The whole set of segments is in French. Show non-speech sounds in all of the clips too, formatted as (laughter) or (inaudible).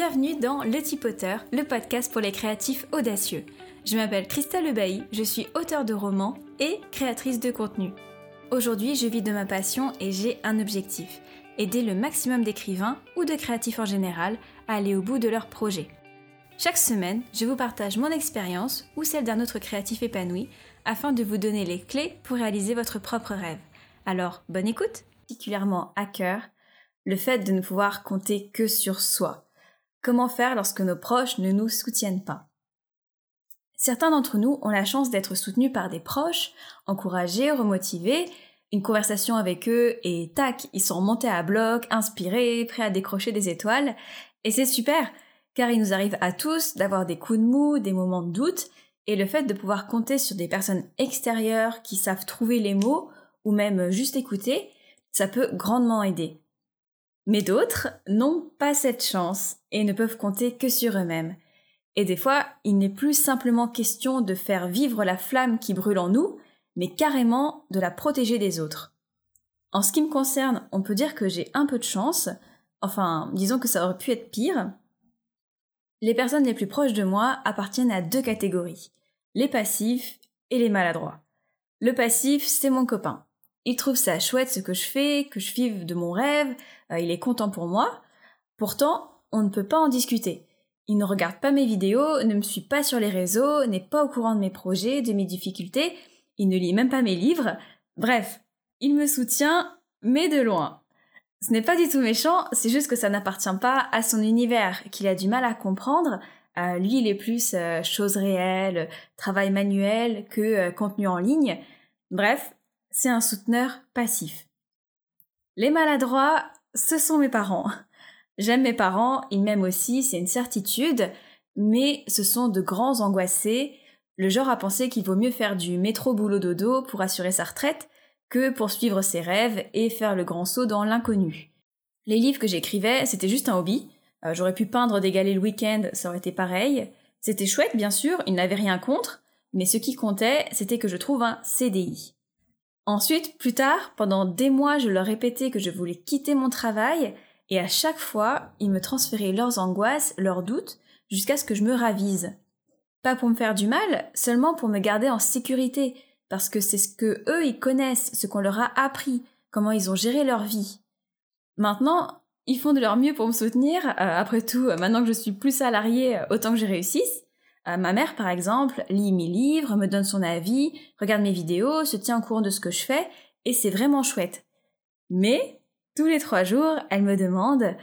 bienvenue dans Le Tipoteur, le podcast pour les créatifs audacieux. Je m'appelle Christelle Lebailly, je suis auteure de romans et créatrice de contenu. Aujourd'hui, je vis de ma passion et j'ai un objectif aider le maximum d'écrivains ou de créatifs en général à aller au bout de leurs projets. Chaque semaine, je vous partage mon expérience ou celle d'un autre créatif épanoui afin de vous donner les clés pour réaliser votre propre rêve. Alors, bonne écoute Particulièrement à cœur, le fait de ne pouvoir compter que sur soi. Comment faire lorsque nos proches ne nous soutiennent pas? Certains d'entre nous ont la chance d'être soutenus par des proches, encouragés, remotivés, une conversation avec eux et tac, ils sont remontés à bloc, inspirés, prêts à décrocher des étoiles. Et c'est super, car il nous arrive à tous d'avoir des coups de mou, des moments de doute, et le fait de pouvoir compter sur des personnes extérieures qui savent trouver les mots, ou même juste écouter, ça peut grandement aider. Mais d'autres n'ont pas cette chance et ne peuvent compter que sur eux-mêmes. Et des fois, il n'est plus simplement question de faire vivre la flamme qui brûle en nous, mais carrément de la protéger des autres. En ce qui me concerne, on peut dire que j'ai un peu de chance, enfin, disons que ça aurait pu être pire. Les personnes les plus proches de moi appartiennent à deux catégories, les passifs et les maladroits. Le passif, c'est mon copain. Il trouve ça chouette ce que je fais, que je vive de mon rêve, euh, il est content pour moi. Pourtant, on ne peut pas en discuter. Il ne regarde pas mes vidéos, ne me suit pas sur les réseaux, n'est pas au courant de mes projets, de mes difficultés, il ne lit même pas mes livres. Bref, il me soutient, mais de loin. Ce n'est pas du tout méchant, c'est juste que ça n'appartient pas à son univers, qu'il a du mal à comprendre. Euh, lui, il est plus euh, choses réelles, travail manuel que contenu en ligne. Bref, c'est un souteneur passif. Les maladroits, ce sont mes parents. J'aime mes parents, ils m'aiment aussi, c'est une certitude, mais ce sont de grands angoissés le genre à penser qu'il vaut mieux faire du métro boulot dodo pour assurer sa retraite que poursuivre ses rêves et faire le grand saut dans l'inconnu. Les livres que j'écrivais, c'était juste un hobby. Euh, j'aurais pu peindre des galets le week-end, ça aurait été pareil. C'était chouette, bien sûr, ils n'avaient rien contre, mais ce qui comptait, c'était que je trouve un CDI. Ensuite, plus tard, pendant des mois, je leur répétais que je voulais quitter mon travail, et à chaque fois, ils me transféraient leurs angoisses, leurs doutes, jusqu'à ce que je me ravise. Pas pour me faire du mal, seulement pour me garder en sécurité, parce que c'est ce que eux ils connaissent, ce qu'on leur a appris, comment ils ont géré leur vie. Maintenant, ils font de leur mieux pour me soutenir. Euh, après tout, euh, maintenant que je suis plus salariée, euh, autant que je réussisse. Ma mère, par exemple, lit mes livres, me donne son avis, regarde mes vidéos, se tient au courant de ce que je fais, et c'est vraiment chouette. Mais, tous les trois jours, elle me demande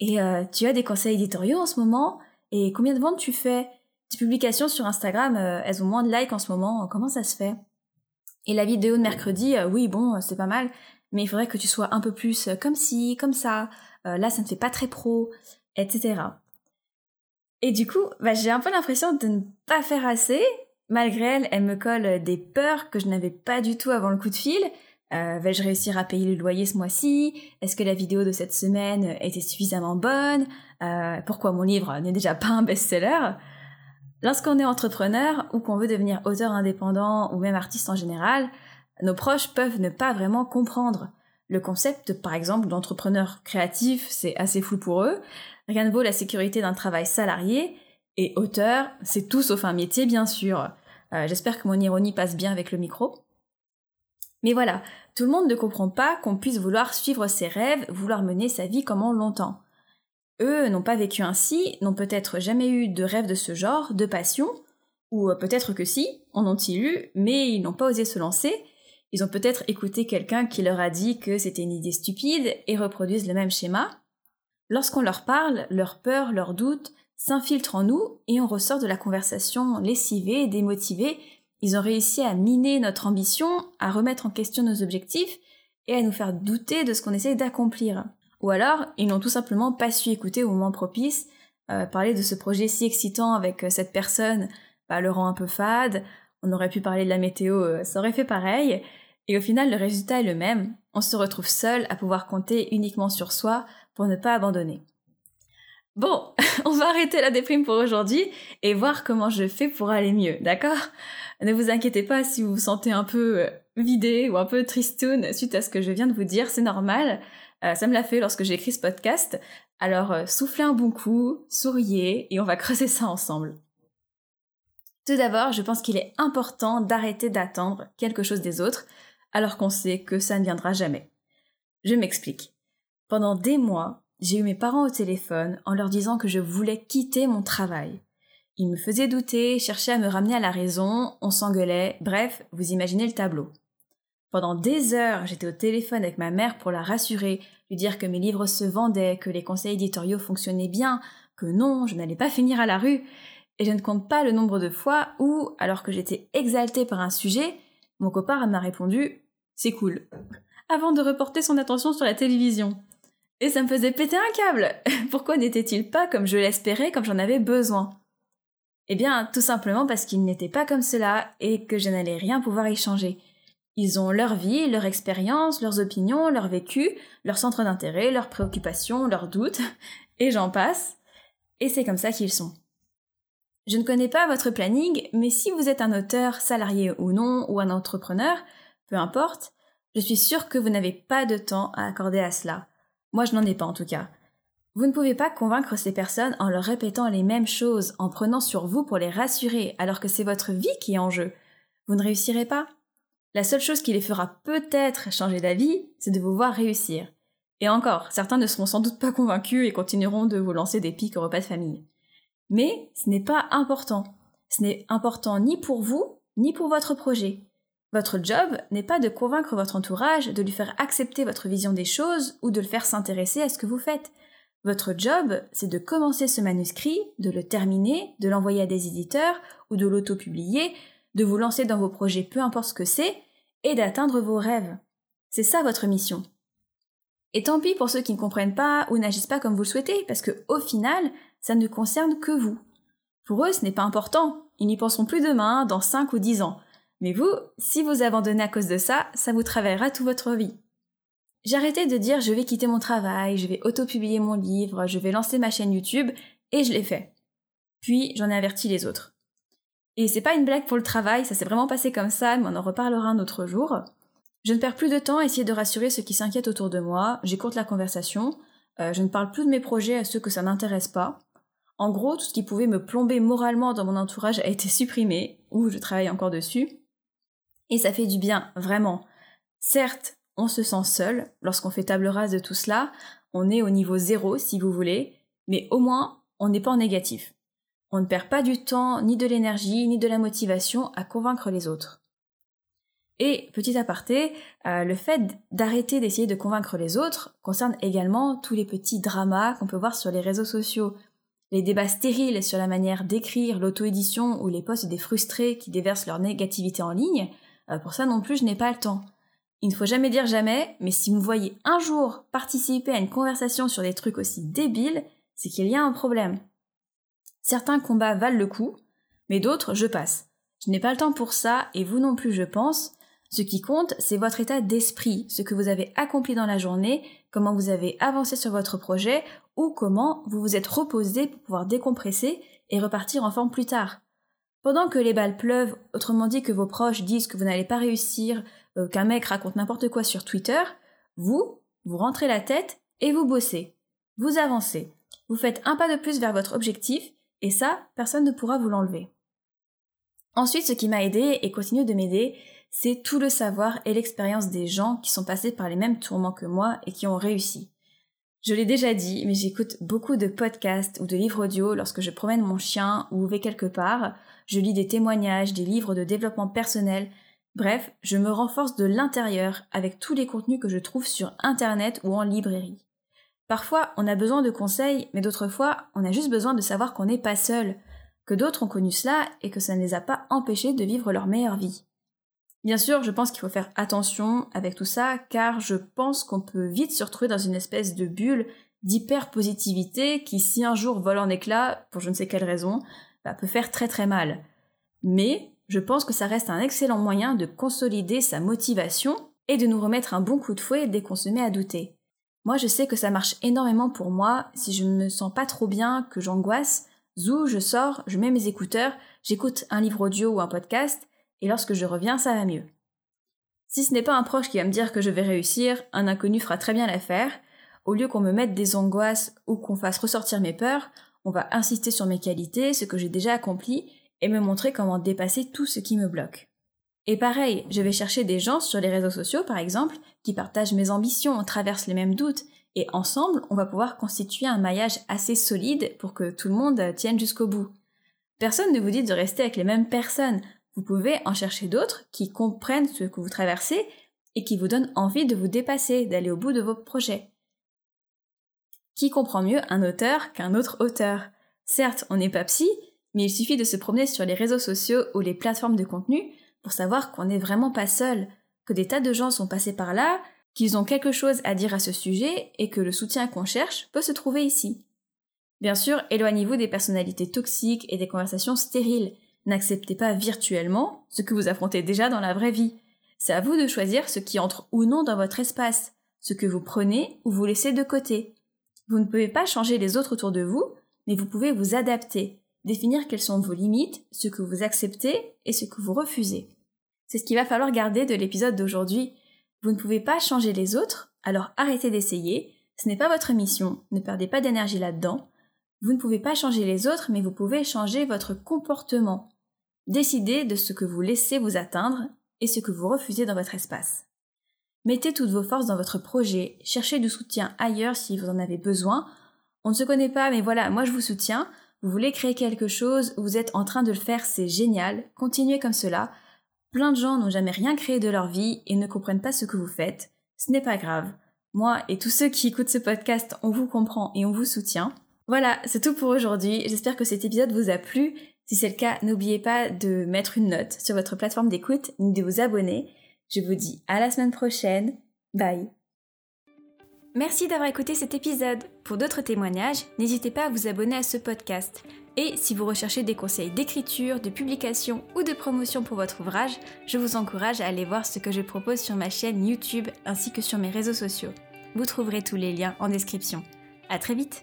Et tu as des conseils éditoriaux en ce moment? Et combien de ventes tu fais? Tes publications sur Instagram, euh, elles ont moins de likes en ce moment, comment ça se fait? Et la vidéo de mercredi, euh, oui, bon, c'est pas mal, mais il faudrait que tu sois un peu plus euh, comme ci, comme ça, là ça ne fait pas très pro, etc. Et du coup, bah, j'ai un peu l'impression de ne pas faire assez. Malgré elle, elle me colle des peurs que je n'avais pas du tout avant le coup de fil. Vais-je réussir à payer le loyer ce mois-ci? Est-ce que la vidéo de cette semaine était suffisamment bonne? Pourquoi mon livre n'est déjà pas un best-seller? Lorsqu'on est entrepreneur ou qu'on veut devenir auteur indépendant ou même artiste en général, nos proches peuvent ne pas vraiment comprendre. Le concept, par exemple, d'entrepreneur créatif, c'est assez flou pour eux. Rien ne vaut la sécurité d'un travail salarié. Et auteur, c'est tout sauf un métier, bien sûr. Euh, j'espère que mon ironie passe bien avec le micro. Mais voilà, tout le monde ne comprend pas qu'on puisse vouloir suivre ses rêves, vouloir mener sa vie comme on l'entend. Eux n'ont pas vécu ainsi, n'ont peut-être jamais eu de rêve de ce genre, de passion, ou euh, peut-être que si, en ont-ils eu, mais ils n'ont pas osé se lancer. Ils ont peut-être écouté quelqu'un qui leur a dit que c'était une idée stupide et reproduisent le même schéma. Lorsqu'on leur parle, leurs peurs, leurs doutes s'infiltrent en nous et on ressort de la conversation lessivée, démotivée. Ils ont réussi à miner notre ambition, à remettre en question nos objectifs et à nous faire douter de ce qu'on essaye d'accomplir. Ou alors, ils n'ont tout simplement pas su écouter au moment propice, euh, parler de ce projet si excitant avec euh, cette personne, bah, le rend un peu fade, on aurait pu parler de la météo, euh, ça aurait fait pareil, et au final le résultat est le même, on se retrouve seul à pouvoir compter uniquement sur soi pour ne pas abandonner. Bon, (laughs) on va arrêter la déprime pour aujourd'hui et voir comment je fais pour aller mieux, d'accord? Ne vous inquiétez pas si vous vous sentez un peu vidé ou un peu tristoun suite à ce que je viens de vous dire, c'est normal. Euh, ça me l'a fait lorsque j'ai écrit ce podcast. Alors euh, soufflez un bon coup, souriez et on va (laughs) creuser ça ensemble. Tout d'abord, je pense qu'il est important d'arrêter d'attendre quelque chose des autres alors qu'on sait que ça ne viendra jamais. Je m'explique. Pendant des mois, j'ai eu mes parents au téléphone en leur disant que je voulais quitter mon travail. Ils me faisaient douter, cherchaient à me ramener à la raison, on s'engueulait, bref, vous imaginez le tableau. Pendant des heures, j'étais au téléphone avec ma mère pour la rassurer, lui dire que mes livres se vendaient, que les conseils éditoriaux fonctionnaient bien, que non, je n'allais pas finir à la rue, et je ne compte pas le nombre de fois où, alors que j'étais exaltée par un sujet, mon copain m'a répondu C'est cool, avant de reporter son attention sur la télévision. Et ça me faisait péter un câble. (laughs) Pourquoi n'était-il pas comme je l'espérais, comme j'en avais besoin? Eh bien, tout simplement parce qu'il n'était pas comme cela et que je n'allais rien pouvoir y changer. Ils ont leur vie, leur expérience, leurs opinions, leur vécu, leur centre d'intérêt, leurs préoccupations, leurs doutes, et j'en passe. Et c'est comme ça qu'ils sont. Je ne connais pas votre planning, mais si vous êtes un auteur, salarié ou non, ou un entrepreneur, peu importe, je suis sûre que vous n'avez pas de temps à accorder à cela. Moi, je n'en ai pas en tout cas. Vous ne pouvez pas convaincre ces personnes en leur répétant les mêmes choses, en prenant sur vous pour les rassurer, alors que c'est votre vie qui est en jeu. Vous ne réussirez pas. La seule chose qui les fera peut-être changer d'avis, c'est de vous voir réussir. Et encore, certains ne seront sans doute pas convaincus et continueront de vous lancer des pics au repas de famille. Mais ce n'est pas important. Ce n'est important ni pour vous, ni pour votre projet. Votre job n'est pas de convaincre votre entourage, de lui faire accepter votre vision des choses ou de le faire s'intéresser à ce que vous faites. Votre job, c'est de commencer ce manuscrit, de le terminer, de l'envoyer à des éditeurs ou de l'auto-publier, de vous lancer dans vos projets peu importe ce que c'est, et d'atteindre vos rêves. C'est ça votre mission. Et tant pis pour ceux qui ne comprennent pas ou n'agissent pas comme vous le souhaitez, parce que au final, ça ne concerne que vous. Pour eux, ce n'est pas important. Ils n'y penseront plus demain, dans 5 ou 10 ans. Mais vous, si vous abandonnez à cause de ça, ça vous travaillera toute votre vie. Arrêté de dire je vais quitter mon travail, je vais auto-publier mon livre, je vais lancer ma chaîne YouTube, et je l'ai fait. Puis j'en ai averti les autres. Et c'est pas une blague pour le travail, ça s'est vraiment passé comme ça, mais on en reparlera un autre jour. Je ne perds plus de temps à essayer de rassurer ceux qui s'inquiètent autour de moi, j'écoute la conversation, euh, je ne parle plus de mes projets à ceux que ça n'intéresse pas. En gros, tout ce qui pouvait me plomber moralement dans mon entourage a été supprimé, ou je travaille encore dessus. Et ça fait du bien, vraiment. Certes, on se sent seul lorsqu'on fait table rase de tout cela, on est au niveau zéro si vous voulez, mais au moins on n'est pas en négatif. On ne perd pas du temps, ni de l'énergie, ni de la motivation à convaincre les autres. Et petit aparté, euh, le fait d'arrêter d'essayer de convaincre les autres concerne également tous les petits dramas qu'on peut voir sur les réseaux sociaux. Les débats stériles sur la manière d'écrire, l'auto-édition ou les posts des frustrés qui déversent leur négativité en ligne, euh, pour ça non plus, je n'ai pas le temps. Il ne faut jamais dire jamais, mais si vous voyez un jour participer à une conversation sur des trucs aussi débiles, c'est qu'il y a un problème. Certains combats valent le coup, mais d'autres, je passe. Je n'ai pas le temps pour ça, et vous non plus, je pense. Ce qui compte, c'est votre état d'esprit, ce que vous avez accompli dans la journée, comment vous avez avancé sur votre projet, ou comment vous vous êtes reposé pour pouvoir décompresser et repartir en forme plus tard. Pendant que les balles pleuvent, autrement dit que vos proches disent que vous n'allez pas réussir, euh, qu'un mec raconte n'importe quoi sur Twitter, vous, vous rentrez la tête et vous bossez. Vous avancez. Vous faites un pas de plus vers votre objectif, et ça, personne ne pourra vous l'enlever. Ensuite, ce qui m'a aidé et continue de m'aider, c'est tout le savoir et l'expérience des gens qui sont passés par les mêmes tourments que moi et qui ont réussi. Je l'ai déjà dit, mais j'écoute beaucoup de podcasts ou de livres audio lorsque je promène mon chien ou vais quelque part. Je lis des témoignages, des livres de développement personnel. Bref, je me renforce de l'intérieur avec tous les contenus que je trouve sur Internet ou en librairie. Parfois, on a besoin de conseils, mais d'autres fois, on a juste besoin de savoir qu'on n'est pas seul, que d'autres ont connu cela et que ça ne les a pas empêchés de vivre leur meilleure vie. Bien sûr, je pense qu'il faut faire attention avec tout ça, car je pense qu'on peut vite se retrouver dans une espèce de bulle d'hyper-positivité qui, si un jour vole en éclats, pour je ne sais quelle raison, bah, peut faire très très mal. Mais je pense que ça reste un excellent moyen de consolider sa motivation et de nous remettre un bon coup de fouet dès qu'on se met à douter. Moi, je sais que ça marche énormément pour moi. Si je ne me sens pas trop bien, que j'angoisse, zou, je sors, je mets mes écouteurs, j'écoute un livre audio ou un podcast, et lorsque je reviens, ça va mieux. Si ce n'est pas un proche qui va me dire que je vais réussir, un inconnu fera très bien l'affaire. au lieu qu'on me mette des angoisses ou qu'on fasse ressortir mes peurs, on va insister sur mes qualités, ce que j'ai déjà accompli, et me montrer comment dépasser tout ce qui me bloque. Et pareil, je vais chercher des gens sur les réseaux sociaux, par exemple, qui partagent mes ambitions, traversent les mêmes doutes, et ensemble, on va pouvoir constituer un maillage assez solide pour que tout le monde tienne jusqu'au bout. Personne ne vous dit de rester avec les mêmes personnes. Vous pouvez en chercher d'autres qui comprennent ce que vous traversez et qui vous donnent envie de vous dépasser, d'aller au bout de vos projets. Qui comprend mieux un auteur qu'un autre auteur? Certes, on n'est pas psy, mais il suffit de se promener sur les réseaux sociaux ou les plateformes de contenu pour savoir qu'on n'est vraiment pas seul, que des tas de gens sont passés par là, qu'ils ont quelque chose à dire à ce sujet et que le soutien qu'on cherche peut se trouver ici. Bien sûr, éloignez-vous des personnalités toxiques et des conversations stériles. N'acceptez pas virtuellement ce que vous affrontez déjà dans la vraie vie. C'est à vous de choisir ce qui entre ou non dans votre espace, ce que vous prenez ou vous laissez de côté. Vous ne pouvez pas changer les autres autour de vous, mais vous pouvez vous adapter, définir quelles sont vos limites, ce que vous acceptez et ce que vous refusez. C'est ce qu'il va falloir garder de l'épisode d'aujourd'hui. Vous ne pouvez pas changer les autres, alors arrêtez d'essayer, ce n'est pas votre mission, ne perdez pas d'énergie là-dedans. Vous ne pouvez pas changer les autres, mais vous pouvez changer votre comportement. Décidez de ce que vous laissez vous atteindre et ce que vous refusez dans votre espace. Mettez toutes vos forces dans votre projet, cherchez du soutien ailleurs si vous en avez besoin. On ne se connaît pas, mais voilà, moi je vous soutiens. Vous voulez créer quelque chose, vous êtes en train de le faire, c'est génial. Continuez comme cela. Plein de gens n'ont jamais rien créé de leur vie et ne comprennent pas ce que vous faites. Ce n'est pas grave. Moi et tous ceux qui écoutent ce podcast, on vous comprend et on vous soutient. Voilà, c'est tout pour aujourd'hui. J'espère que cet épisode vous a plu. Si c'est le cas, n'oubliez pas de mettre une note sur votre plateforme d'écoute ni de vous abonner. Je vous dis à la semaine prochaine. Bye. Merci d'avoir écouté cet épisode. Pour d'autres témoignages, n'hésitez pas à vous abonner à ce podcast. Et si vous recherchez des conseils d'écriture, de publication ou de promotion pour votre ouvrage, je vous encourage à aller voir ce que je propose sur ma chaîne YouTube ainsi que sur mes réseaux sociaux. Vous trouverez tous les liens en description. À très vite